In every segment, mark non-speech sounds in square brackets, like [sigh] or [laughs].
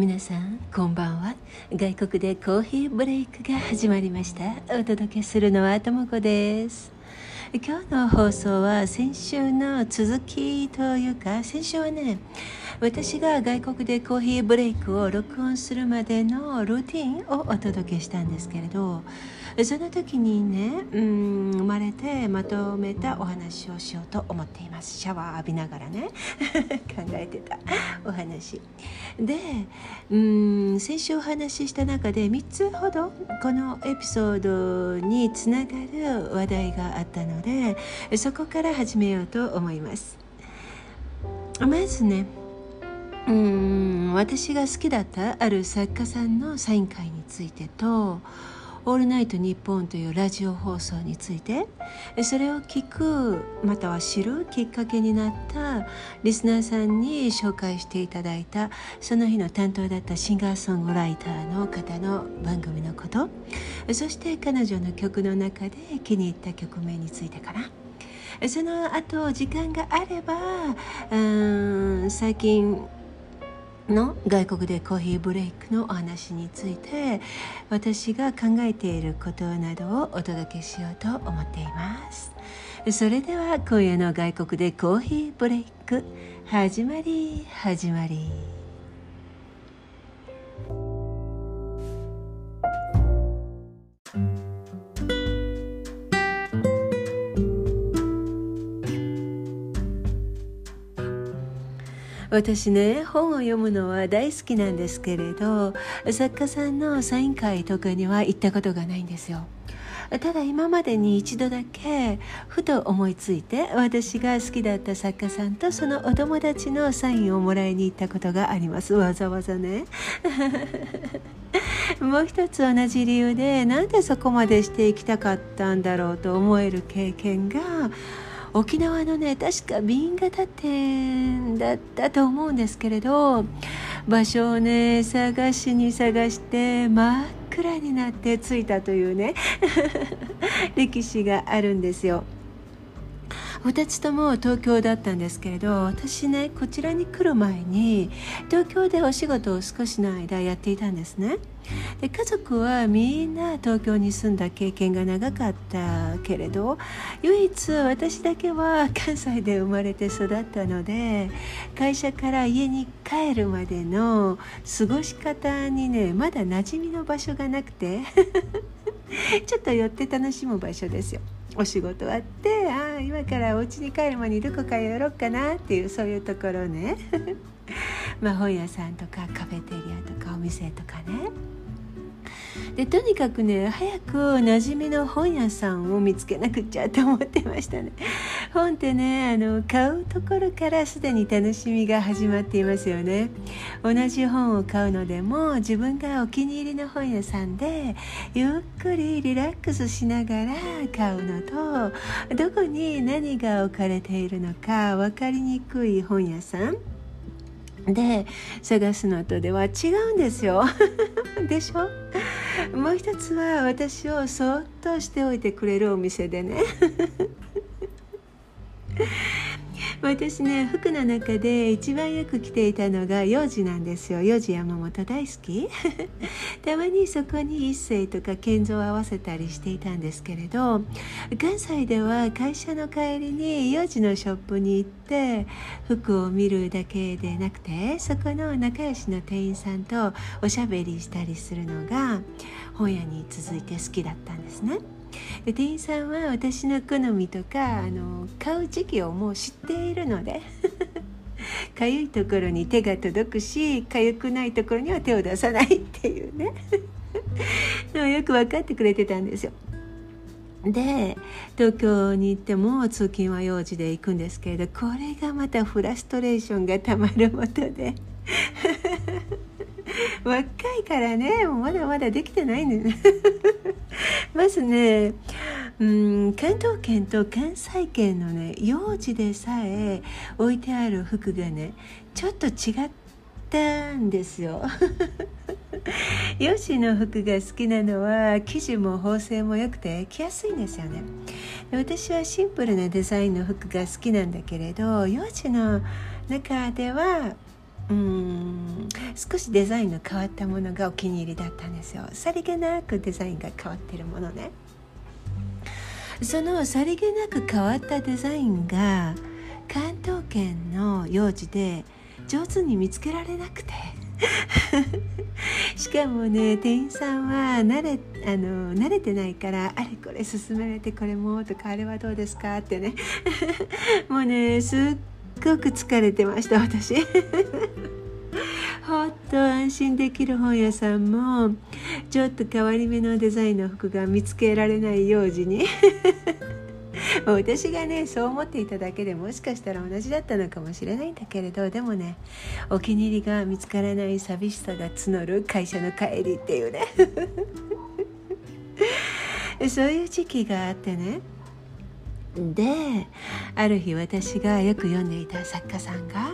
皆さんこんばんは。外国でコーヒーブレイクが始まりました。お届けするのはともこです。今日の放送は先週の続きというか先週はね私が外国でコーヒーブレイクを録音するまでのルーティンをお届けしたんですけれどその時にねうん生まれてまとめたお話をしようと思っています。シャワー浴びながらね。[laughs] 考えてた。お話。でうん先週お話しした中で3つほどこのエピソードにつながる話題があったのでそこから始めようと思います。まずねうん私が好きだったある作家さんのサイン会についてとオールナイトニッポンというラジオ放送についてそれを聞くまたは知るきっかけになったリスナーさんに紹介していただいたその日の担当だったシンガーソングライターの方の番組のことそして彼女の曲の中で気に入った曲名についてかな。その後時間があればうん最近の外国でコーヒーブレイクのお話について私が考えていることなどをお届けしようと思っています。それでは今夜の外国でコーヒーブレイク始まり始まり。私ね本を読むのは大好きなんですけれど作家さんのサイン会とかには行ったことがないんですよ。ただ今までに一度だけふと思いついて私が好きだった作家さんとそのお友達のサインをもらいに行ったことがあります。わざわざね。[laughs] もう一つ同じ理由でなんでそこまでしていきたかったんだろうと思える経験が沖縄のね確か瓶型店だったと思うんですけれど場所をね探しに探して真っ暗になって着いたというね [laughs] 歴史があるんですよ。2つとも東京だったんですけれど私ねこちらに来る前に東京でお仕事を少しの間やっていたんですねで家族はみんな東京に住んだ経験が長かったけれど唯一私だけは関西で生まれて育ったので会社から家に帰るまでの過ごし方にねまだ馴染みの場所がなくて [laughs] ちょっと寄って楽しむ場所ですよ。お仕事終わってああ今からお家に帰る前にどこか寄ろうかなっていうそういうところね。[laughs] まあ本屋さんとかカフェテリアとかお店とかね。でとにかくね早く馴染みの本屋さんを見つけなくっちゃと思ってましたね。[laughs] 本ってねあの買うところからすでに楽しみが始まっていますよね。同じ本を買うのでも自分がお気に入りの本屋さんでゆっくりリラックスしながら買うのとどこに何が置かれているのか分かりにくい本屋さんで探すのとでは違うんですよ。[laughs] でしょ？もう一つは私をそっとしておいてくれるお店でね。[laughs] 私ね服の中で一番よく着ていたのが幼児なんですよ。幼児山本大好き。[laughs] たまにそこに一世とか健三を合わせたりしていたんですけれど関西では会社の帰りに幼児のショップに行って服を見るだけでなくてそこの仲良しの店員さんとおしゃべりしたりするのが本屋に続いて好きだったんですね。で店員さんは私の好みとかあの買う時期をもう知っているので [laughs] かゆいところに手が届くしかゆくないところには手を出さないっていうね [laughs] のよく分かってくれてたんですよ。で東京に行っても通勤は用事で行くんですけれどこれがまたフラストレーションがたまるもとで [laughs] 若いからねまだまだできてないんでねまずねうん関東圏と関西圏のね幼児でさえ置いてある服がねちょっと違ったんですよ。[laughs] 幼児の服が好きなのは生地も縫製も良くて着やすいんですよね。私はシンプルなデザインの服が好きなんだけれど幼児の中ではうん。少しデザインの変わったものがお気に入りだったんですよ。さりげなくデザインが変わってるものね。そのさりげなく変わったデザインが関東圏の用事で上手に見つけられなくて。[laughs] しかもね店員さんは慣れあの慣れてないからあれこれ勧められてこれもとかあれはどうですかってね。[laughs] もうねすっごく疲れてました私。[laughs] ほっと安心できる本屋さんもちょっと変わり目のデザインの服が見つけられないように。[laughs] 私がねそう思っていただけでもしかしたら同じだったのかもしれないんだけれどでもねお気に入りが見つからない寂しさが募る会社の帰りっていうね。[laughs] そういう時期があってねである日私がよく読んでいた作家さんが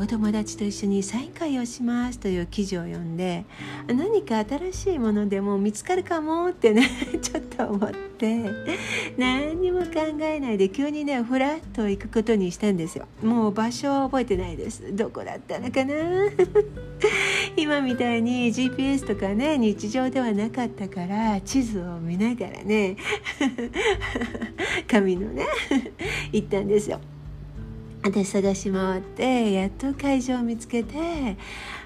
お友達と一緒にサイン会をしますという記事を読んで何か新しいものでも見つかるかもってね [laughs] ちょっと思って何にも考えないで急にねふらっと行くことにしたんですよ。もう場所は覚えてないです。どこだったのかな？[laughs] 今みたいに GPS とかね日常ではなかったから地図を見ながらね [laughs] 紙のね行ったんですよ。で探し回ってやっと会場を見つけて、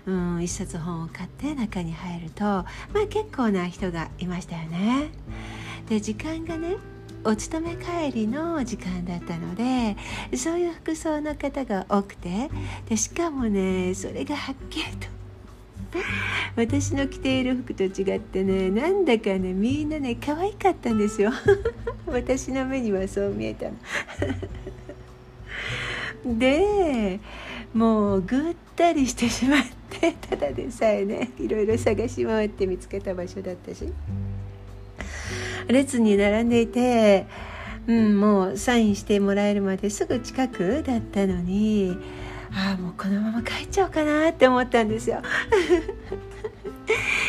うん、一冊本を買って中に入ると、まあ、結構な人がいましたよね。で時間がねお勤め帰りの時間だったのでそういう服装の方が多くてでしかもねそれがはっきりと [laughs] 私の着ている服と違ってねなんだかねみんなね可愛かったんですよ [laughs] 私の目にはそう見えたのでもうぐったりしてしまってただでさえねいろいろ探し回って見つけた場所だったし列に並んでいて、うん、もうサインしてもらえるまですぐ近くだったのにああもうこのまま帰っちゃおうかなって思ったんですよ。[laughs]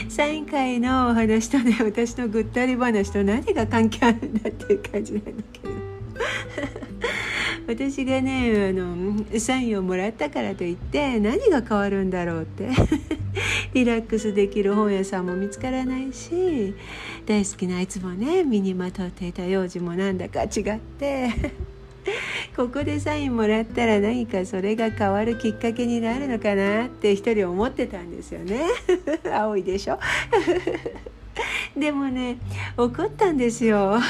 サイン会のお話とね私のぐったり話と何が関係あるんだっていう感じなんだけど私がねあのサインをもらったからといって何が変わるんだろうって。[laughs] リラックスできる本屋さんも見つからないし大好きないつもね身にまとっていた用事もなんだか違って。[laughs] ここでサインもらったら何かそれが変わるきっかけになるのかなって一人思ってたんですよね。[laughs] 青いでしょ？[laughs] でもね怒ったんですよ [laughs] あ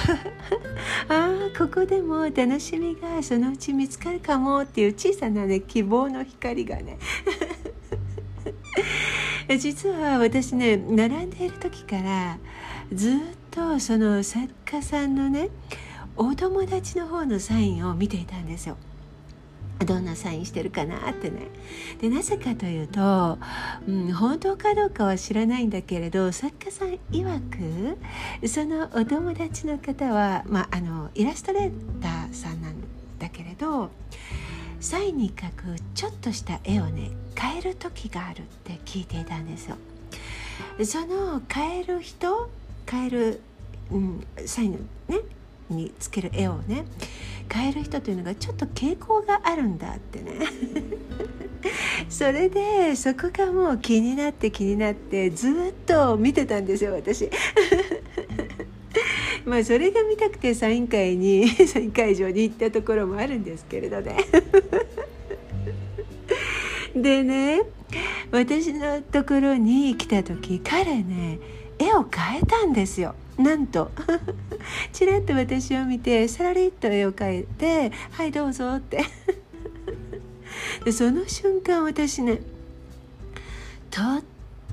あここでも楽しみがそのうち見つかるかもっていう小さなね希望の光がね [laughs] 実は私ね並んでいる時からずっとその作家さんのねお友達の方のサインを見ていたんですよ。どんなサインしてるかなってねでなぜかというと、うん、本当かどうかは知らないんだけれど作家さん曰くそのお友達の方は、まあ、あのイラストレーターさんなんだけれどサインに描くちょっとした絵をね変える時があるって聞いていたんですよ。その変える人変える、うん、サインねにつける絵をね変える人というのがちょっと傾向があるんだってね。[laughs] それでそこがもう気になって気になってずっと見てたんですよ私。[laughs] まあそれが見たくてサイン会に [laughs] サイン会場に行ったところもあるんですけれどね。でね私のところに来た時彼ね絵を変えたんですよ。なんと。ちらっと私を見てさらりっと絵を描いて「はいどうぞ」って。[laughs] でその瞬間私ねとっ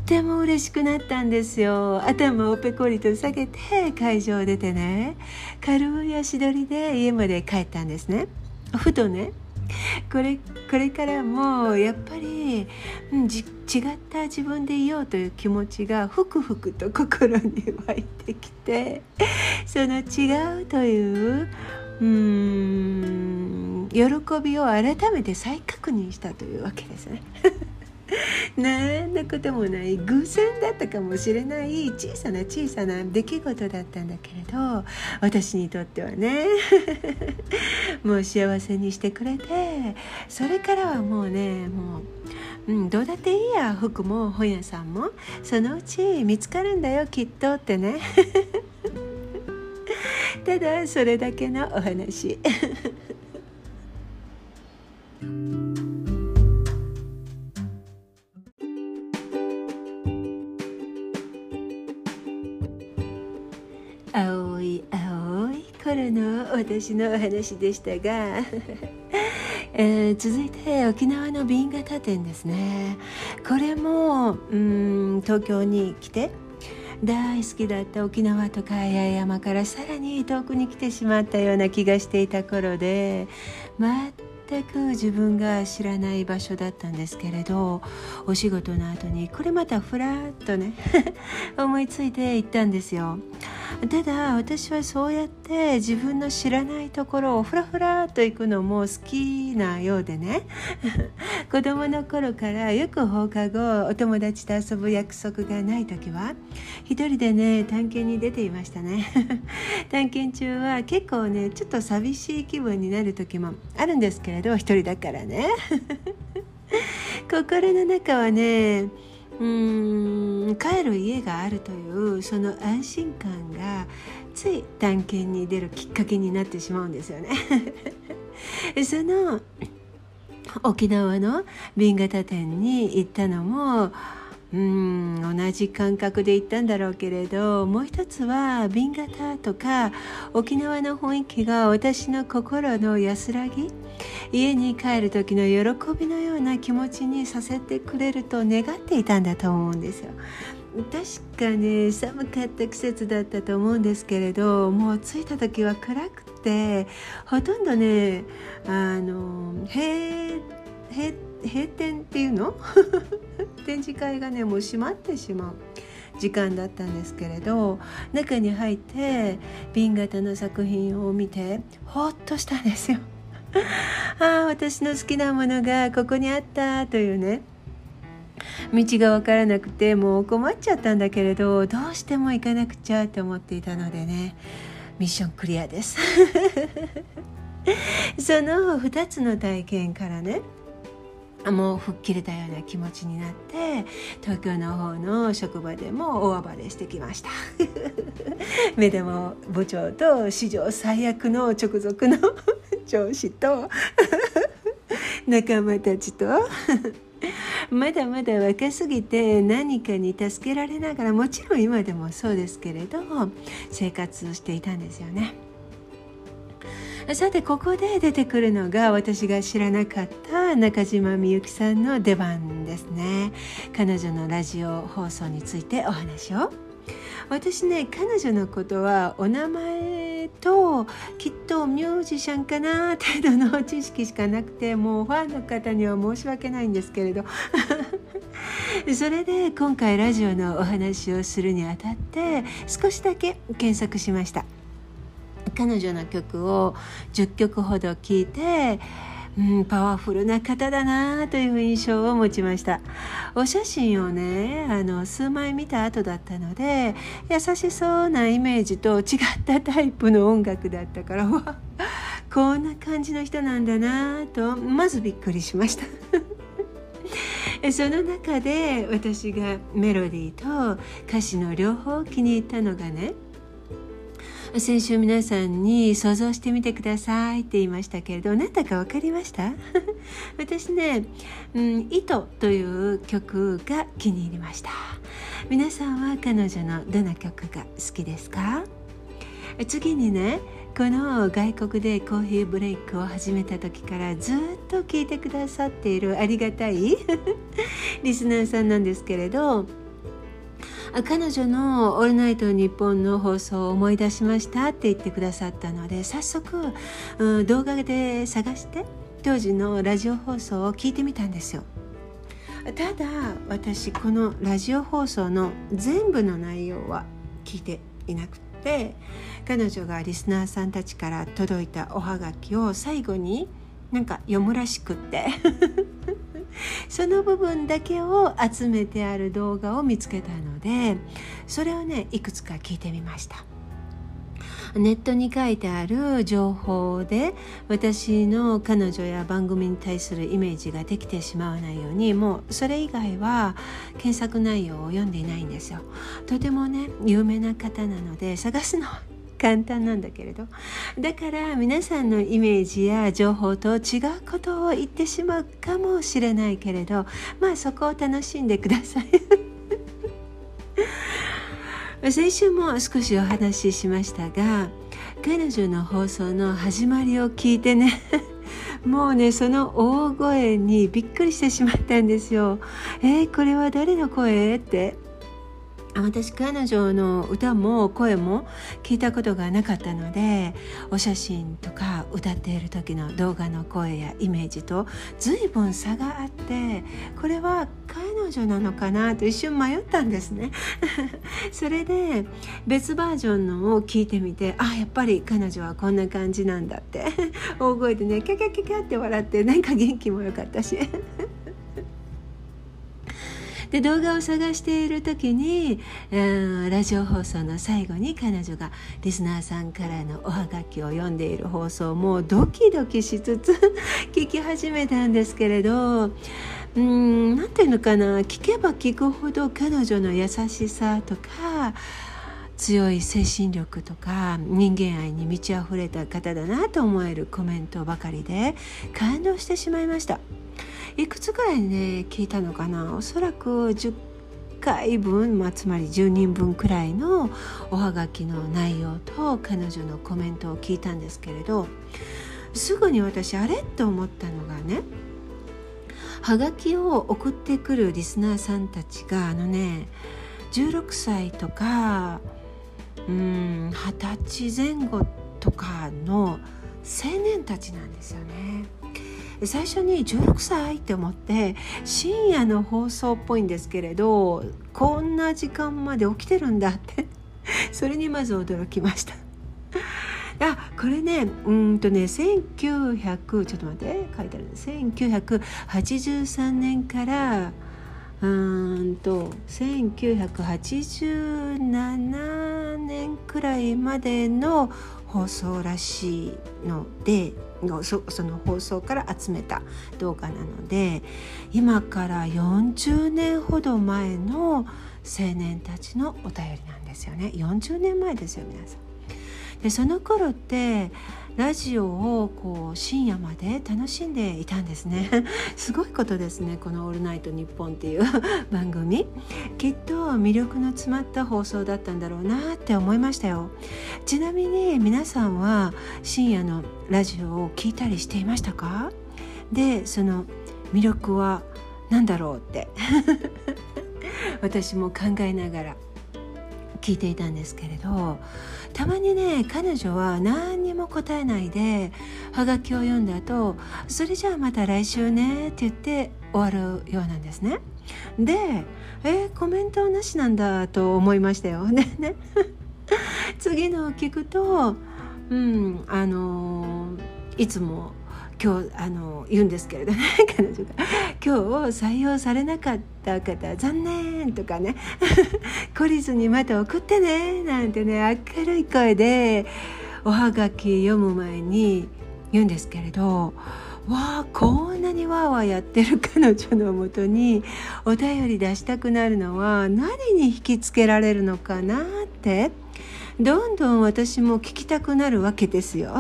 ても嬉しくなったんですよ。頭をペコリと下げて会場を出てね軽い足取りで家まで帰ったんですね。ふとねこれこれからもやっぱり、うん、違った自分でいようという気持ちがふくふくと心に湧いてきて [laughs] その違うといううん喜びを改めて再確認したというわけですね。何のこともない偶然だったかもしれない。小さな小さな出来事だったんだけれど私にとってはね。[laughs] もう幸せにしてくれてそれからはもうねもう、うん、どうだっていいや。服も本屋さんもそのうち見つかるんだよきっとってね。[laughs] ただそれだけのお話。[laughs] 青い頃の私のお話でしたが、[laughs] えー、続いて沖縄の瓶型店ですね。これもうん東京に来て大好きだった沖縄とか八重山からさらに遠くに来てしまったような気がしていた頃で全く自分が知らない場所だったんですけれどお仕事の後にこれまたふらっとね [laughs] 思いついて行ったんですよ。ただ私はそうやって自分の知らないところをふらふらと行くのも好きなようでね。[laughs] 子供の頃からよく放課後お友達と遊ぶ約束がない時は一人でね探検に出ていましたね。[laughs] 探検中は結構ねちょっと寂しい気分になる時もあるんですけれど一人だからね。[laughs] 心の中はねうん。帰る家があるというその安心感がつい探検に出るきっかけになってしまうんですよね。[laughs] その沖縄の紅型店に行ったのもうん同じ感覚で行ったんだろうけれどもう一つは瓶型とか沖縄の雰囲気が私の心の安らぎ家に帰る時の喜びのような気持ちにさせてくれると願っていたんだと思うんですよ。確かね寒かった季節だったと思うんですけれどもう着いた時は暗くてほとんどねあの閉閉店っていうの？[laughs] 展示会がねもう閉まってしまう時間だったんですけれど中に入って瓶型の作品を見てほっとしたんですよ。[laughs] ああ私の好きなものがここにあったというね。道が分からなくてもう困っちゃったんだけれどどうしても行かなくちゃと思っていたのでね。ミッションクリアです。[laughs] その2つの体験からねもう吹っ切れたような気持ちになって東京の方の職場でも大暴れしてきました [laughs] 目玉部長と史上最悪の直属の上司と [laughs] 仲間たちと [laughs] まだまだ若すぎて何かに助けられながらもちろん今でもそうですけれど生活していたんですよね。さてここで出てくるのが私が知らなかった中島みゆきさんの出番ですね。彼女のラジオ放送についてお話を。私ね彼女のことはお名前ときっとミュージシャンかな程度の知識しかなくてもうファンの方には申し訳ないんですけれど。[laughs] それで今回ラジオのお話をするにあたって少しだけ検索しました。彼女の曲を10曲ほど聴いてうん、パワフルな方だなという印象を持ちました。お写真をねあの数枚見た後だったので優しそうなイメージと違ったタイプの音楽だったからわこんな感じの人なんだなとまずびっくりしました。[laughs] その中で私がメロディーと歌詞の両方気に入ったのがね先週皆さんに想像してみてくださいって言いましたけれど何だか分かりました？[laughs] 私ね「うん、糸」という曲が気に入りました。皆さんは彼女のどの曲が好きですか？次にねこの外国でコーヒーブレイクを始めた時からずっと聞いてくださっているありがたい [laughs] リスナーさんなんですけれど彼女の「オールナイトニッポン」の放送を思い出しましたって言ってくださったので早速、うん、動画で探して当時のラジオ放送を聞いてみたんですよ。ただ私このラジオ放送の全部の内容は聞いていなくて彼女がリスナーさんたちから届いたおはがきを最後になんか読むらしくって [laughs] その部分だけを集めてある動画を見つけたのでそれをねいくつか聞いてみました。ネットに書いてある情報で私の彼女や番組に対するイメージができてしまわないようにもうそれ以外は検索内容を読んでいないんですよ。とてもね有名な方なので探すの簡単なんだけれど。だから皆さんのイメージや情報と違うことを言ってしまうかもしれないけれどまあそこを楽しんでください。[laughs] 先週も少しお話ししましたが彼女の放送の始まりを聞いてね [laughs] もうねその大声にびっくりしてしまったんですよ。えー、これは誰の声？って。私彼女の歌も声も聞いたことがなかったのでお写真とか歌っている時の動画の声やイメージと随分差があってこれは彼女なのかなと一瞬迷ったんですね。[laughs] それで別バージョンのを聞いてみてあやっぱり彼女はこんな感じなんだって。大声でねキャキャキャキャって笑ってなんか元気も良かったし。で動画を探している時に、うん、ラジオ放送の最後に彼女がリスナーさんからのおはがきを読んでいる放送もドキドキしつつ [laughs] 聞き始めたんですけれどうん何ていうのかな聞けば聞くほど彼女の優しさとか強い精神力とか人間愛に満ち溢れた方だなと思えるコメントばかりで感動してしまいました。いくつぐらいね聞いたのかな？おそらく10回分、まあ、つまり10人分くらいのおはがきの内容と彼女のコメントを聞いたんですけれどすぐに私あれ？と思ったのがねはがきを送ってくるリスナーさんたちがあのね16歳とかうん二十歳前後とかの青年たちなんですよね。最初に16歳って思って深夜の放送っぽいんですけれどこんな時間まで起きてるんだって [laughs] それにまず驚きました。[laughs] あこれねうんとね1900ちょっと待って書いてある1983年からうんと1987年くらいまでの放送らしいのでそその放送から集めた動画なので今から40年ほど前の青年たちのお便りなんですよね40年前ですよ皆さん。でその頃ってラジオをこう深夜まで楽しんでいたんですね。[laughs] すごいことですねこの「オールナイトニッポン」っていう番組。きっと魅力の詰まった放送だったんだろうなって思いましたよ。ちなみに皆さんは深夜のラジオを聞いたりしていましたか？でその魅力は何だろうって。[laughs] 私も考えながら聞いていたんですけれどたまにね彼女は何にも答えないではがきを読んだ後それじゃあまた来週ねって言って終わるようなんですね。でえー、コメントなしなんだと思いましたよ。ねね。[laughs] 次のを聞くとうんあのー、いつも今日あの言うんですけれどね [laughs] 彼女が「今日採用されなかった方残念」とかね「[laughs] 懲りずにまた送ってね」なんてね明るい声でおはがき読む前に言うんですけれどわあこんなにわーわーやってる彼女のもとにお便り出したくなるのは何に引きつけられるのかなってどんどん私も聞きたくなるわけですよ。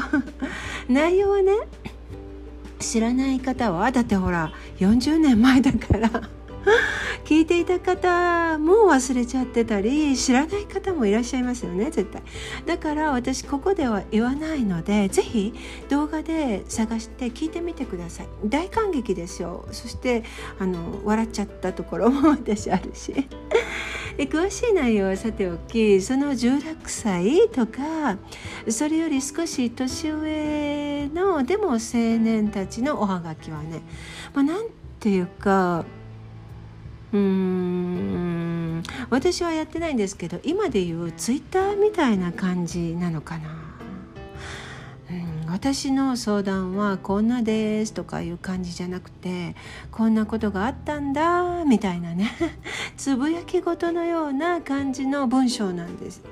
[laughs] 内容はね知らない方はだってほら40年前だから [laughs] 聞いていた方も忘れちゃってたり知らない方もいらっしゃいますよね絶対。だから私ここでは言わないので是非動画で探して聞いてみてください。大感激ですよ。そしてあの笑っちゃったところも [laughs] 私あるし。で詳しい内容はさておきその16歳とかそれより少し年上のでも青年たちのおはがきはね、まあ、なんていうかうーん私はやってないんですけど今でいうツイッターみたいな感じなのかな。私の相談はこんなですとかいう感じじゃなくてこんなことがあったんだみたいなね [laughs] つぶやき事のような感じの文章なんです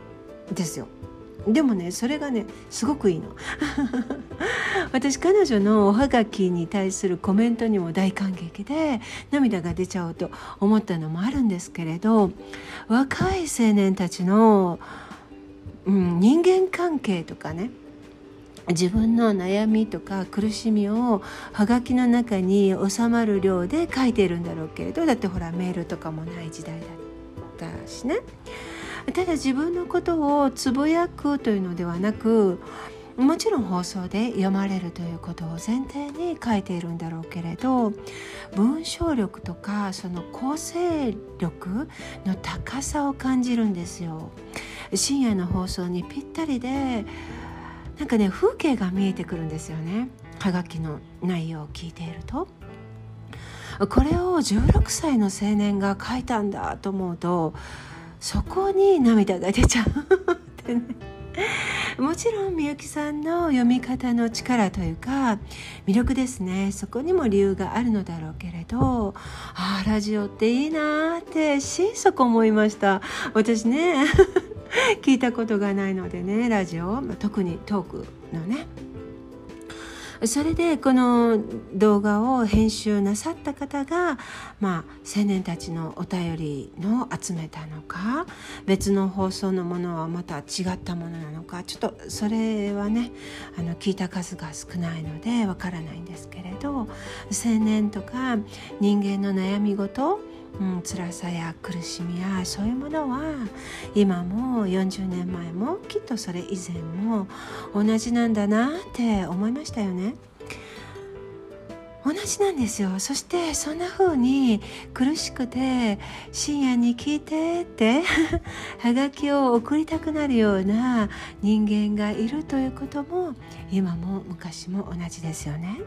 ですよ。でもねそれがねすごくいいの [laughs] 私彼女のおはがきに対するコメントにも大感激で涙が出ちゃおうと思ったのもあるんですけれど若い青年たちの、うん、人間関係とかね自分の悩みとか苦しみをはがきの中に収まる量で書いているんだろうけれどだってほらメールとかもない時代だったしね。ただ自分のことをつぶやくというのではなくもちろん放送で読まれるということを前提に書いているんだろうけれど文章力とかその構成力の高さを感じるんですよ。深夜の放送にぴったりでなんかね風景が見えてくるんですよね。はがきの内容を聞いていると。これを16歳の青年が書いたんだと思うとそこに涙が出ちゃう。[laughs] ってねもちろんみゆきさんの読み方の力というか魅力ですね。そこにも理由があるのだろうけれどああラジオっていいなって心底思いました。私ね [laughs] 聞いたことがないのでねラジオ、特にトークのね。それでこの動画を編集なさった方が、まあ、青年たちのお便りの集めたのか別の放送のものはまた違ったものなのかちょっとそれはねあの聞いた数が少ないのでわからないんですけれど青年とか人間の悩み事うん、辛さや苦しみやそういうものは今も40年前もきっとそれ以前も同じなんだなって思いましたよね。同じなんですよそしてそんな風に苦しくて深夜に聞いてって [laughs] はがきを送りたくなるような人間がいるということも今も昔も同じですよね。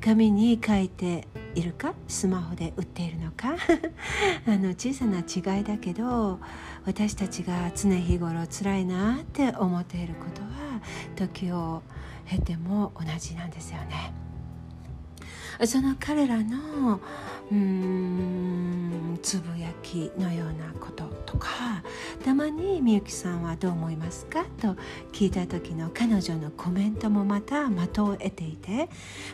紙に書いているか？スマホで売っているのか？[laughs] あの小さな違いだけど私たちが常日頃辛いなって思っていることは時を経ても同じなんですよね。その彼らのうーんつぶやきのようなこととかたまにみゆきさんはどう思いますか？と聞いた時の彼女のコメントもまた的を得ていて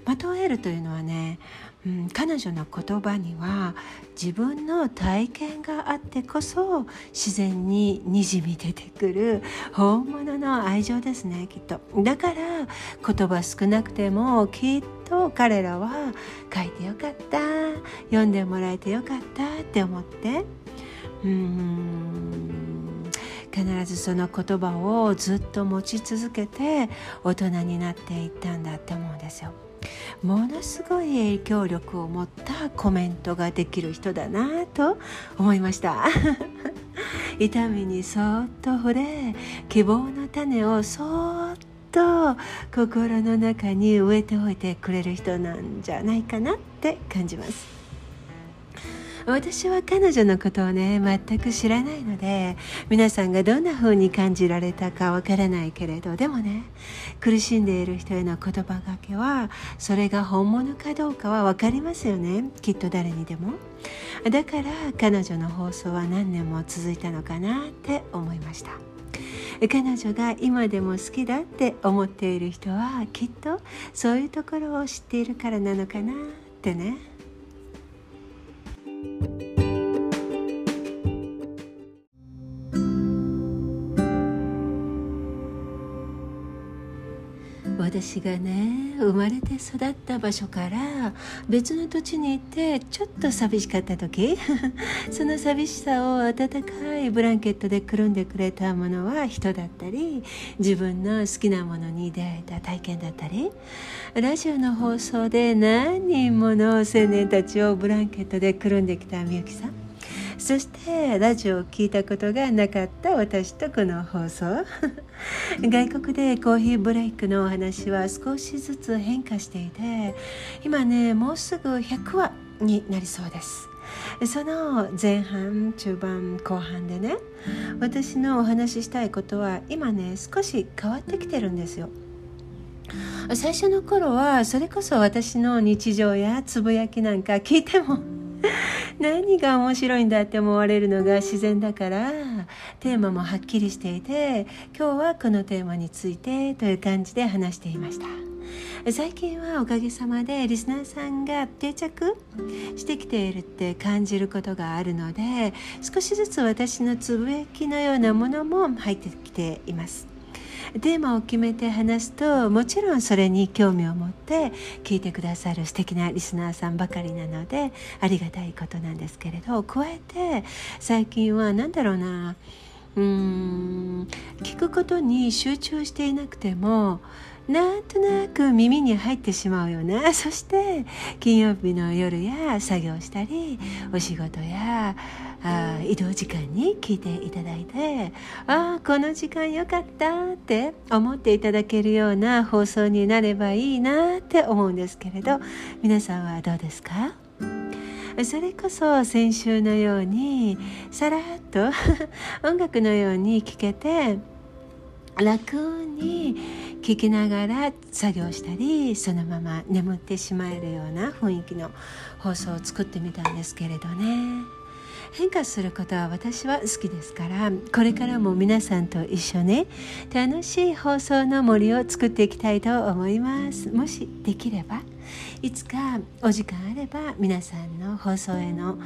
的を得るというのはね、うん、彼女の言葉には自分の体験があってこそ自然ににじみ出てくる本物の愛情ですねきっと。だから言葉少なくてもきっと彼らは書いてよかった。読んでもらえてよかったって思って。うーん。必ずその言葉をずっと持ち続けて大人になっていったんだって思うんですよ。ものすごい影響力を持ったコメントができる人だなと思いました。[laughs] 痛みにそっと触れ希望の種をそっと心の中に植えておいてくれる人なんじゃないかなって感じます。私は彼女のことをね全く知らないので皆さんがどんな風に感じられたかわからないけれどでもね苦しんでいる人への言葉がけはそれが本物かどうかは分かりますよね。きっと誰にでも。だから彼女の放送は何年も続いたのかなって思いました。彼女が今でも好きだって思っている人はきっとそういうところを知っているからなのかなってね。私がね。生まれて育った場所から別の土地に行ってちょっと寂しかった時 [laughs] その寂しさを温かいブランケットでくるんでくれたものは人だったり自分の好きなものに出会えた体験だったりラジオの放送で何人もの青年たちをブランケットでくるんできたみゆきさん。そしてラジオを聞いたことがなかった私とこの放送。[laughs] 外国でコーヒーブレイクのお話は少しずつ変化していて今ねもうすぐ100話になりそうです。その前半中盤後半でね私のお話ししたいことは今ね少し変わってきてるんですよ。最初の頃はそれこそ私の日常やつぶやきなんか聞いても [laughs] 何が面白いんだって思われるのが自然だからテーマもはっきりしていて今日はこのテーマについてという感じで話していました。最近はおかげさまでリスナーさんが定着してきているって感じることがあるので少しずつ私のつぶやきのようなものも入ってきています。テーマを決めて話すともちろんそれに興味を持って聞いてくださる素敵なリスナーさんばかりなのでありがたいことなんですけれど加えて最近は何だろうなうーん聞くことに集中していなくてもなんとなく耳に入ってしまうような [laughs] そして金曜日の夜や作業したりお仕事やあ移動時間に聞いていただいてああこの時間よかったって思っていただけるような放送になればいいなって思うんですけれど皆さんはどうですか？それこそ先週のようにさらっと [laughs] 音楽のように聴けて楽に聞きながら作業したりそのまま眠ってしまえるような雰囲気の放送を作ってみたんですけれどね。変化することは私は好きですからこれからも皆さんと一緒に楽しい放送の森を作っていきたいと思います。もしできればいつかお時間あれば皆さんの放送への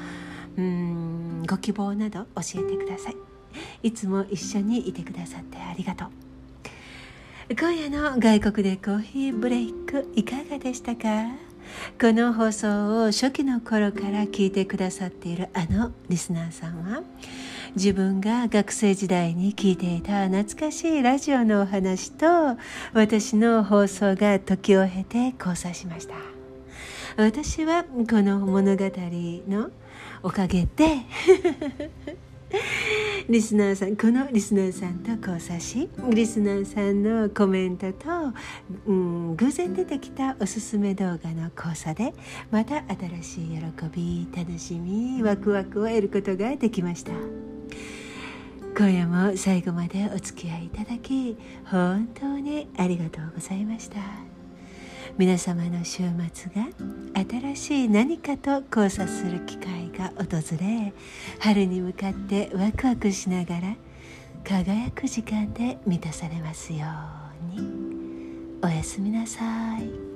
うんご希望など教えてください。いつも一緒にいてくださってありがとう。今夜の外国でコーヒーブレイクいかがでしたか？この放送を初期の頃から聞いてくださっているあのリスナーさんは自分が学生時代に聞いていた懐かしいラジオのお話と私の放送が時を経て交差しました。私はこの物語のおかげで [laughs] [laughs] リスナーさんこのリスナーさんと交差しリスナーさんのコメントと、うん、偶然出てきたおすすめ動画の交差でまた新しい喜び楽しみワクワクを得ることができました。今夜も最後までお付き合いいただき本当にありがとうございました。皆様の週末が新しい何かと交差する機会が訪れ春に向かってワクワクしながら輝く時間で満たされますようにおやすみなさい。